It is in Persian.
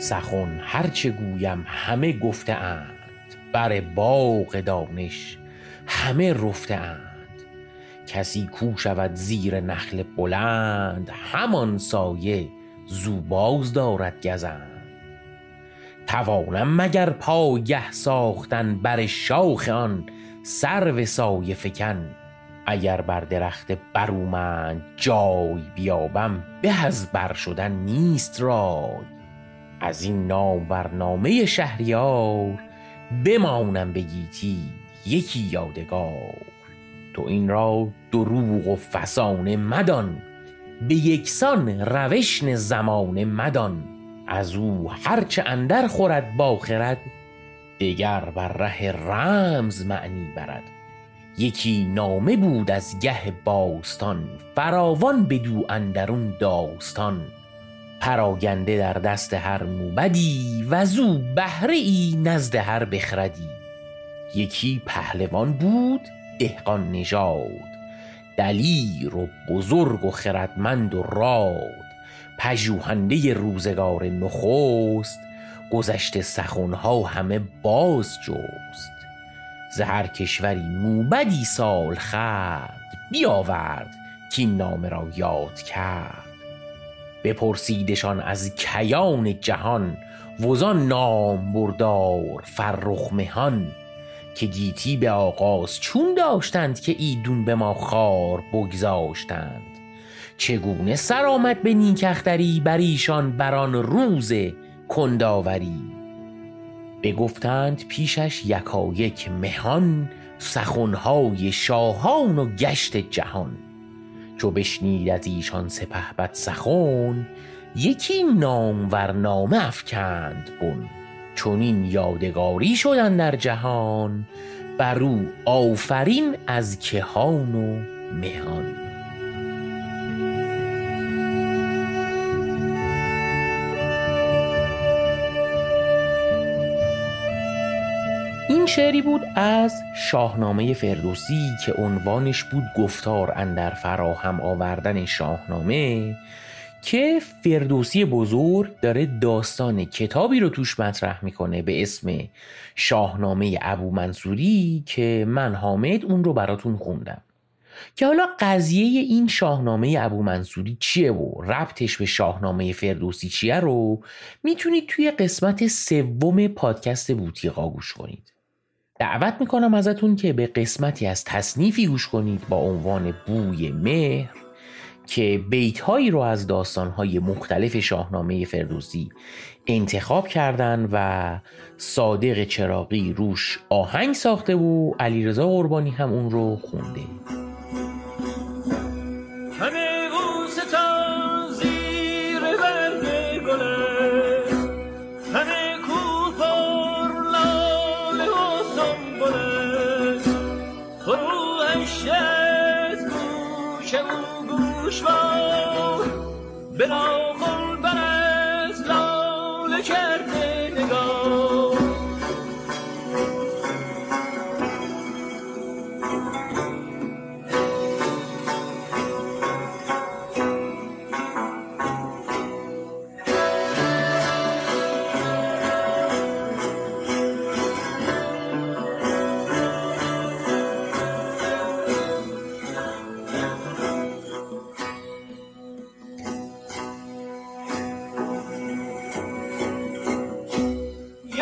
سخن هرچه گویم همه گفته اند. بر باغ دانش همه رفته اند. کسی کو شود زیر نخل بلند همان سایه زو باز دارد گزند. توانم مگر پایه ساختن بر شاخ آن سرو سایه فکن؟ اگر بر درخت برومند جای بیابم به از بر شدن نیست رای. از این نامورنامه شهریار بمانم به گیتی یکی یادگار. تو این را دروغ و فسانه مدان به یکسان روشن زمانه مدان. از او هرچه اندر خورد با خرد دگر بر ره رمز معنی برد. یکی نامه بود از گه باستان فراوان بدو اندرون داستان. پراگنده در دست هر موبدی وزو بهره ای نزد هر بخردی. یکی پهلوان بود دهقان نژاد. دلیر و بزرگ و خردمند و راد. پژوهنده روزگار نخست. گذشته سخنها همه باز جست. ز هر کشوری موبدی سال خورد بیاورد کاین نامه را یاد کرد. بپرسیدشان از کیان جهان وزان نام بردار فرخ مهان که گیتی به آغاز چون داشتند که ایدون به ما خوار بگذاشتند. چگونه سر آمد به نیک اختری بر ایشان بر آن روز کندآوری بگفتند پیشش یکایک مهان سخنهای شاهان و گشت جهان. چو بشنید از ایشان سپهبد سخن یکی نامور نامه افکند بن. چنین یادگاری شد اندر جهان بر او آفرین از کهان و مهان. این شعری بود از شاهنامه فردوسی که عنوانش بود گفتار اندر فراهم آوردن شاهنامه که فردوسی بزرگ داره داستان کتابی رو توش مطرح می‌کنه به اسم شاهنامه ابو منصوری که من حامد اون رو براتون خوندم. که حالا قضیه این شاهنامه ابو منصوری چیه و ربطش به شاهنامه فردوسی چیه رو می‌تونید توی قسمت سوم پادکست بوتیقا گوش کنید. دعوت می‌کنم ازتون که به قسمتی از تصنیفی گوش کنید با عنوان بوی مهر که بیت هایی رو از داستان های مختلف شاهنامه فردوسی انتخاب کردن و صادق چراقی روش آهنگ ساخته و علیرضا قربانی هم اون رو خونده. گوش او گوش وار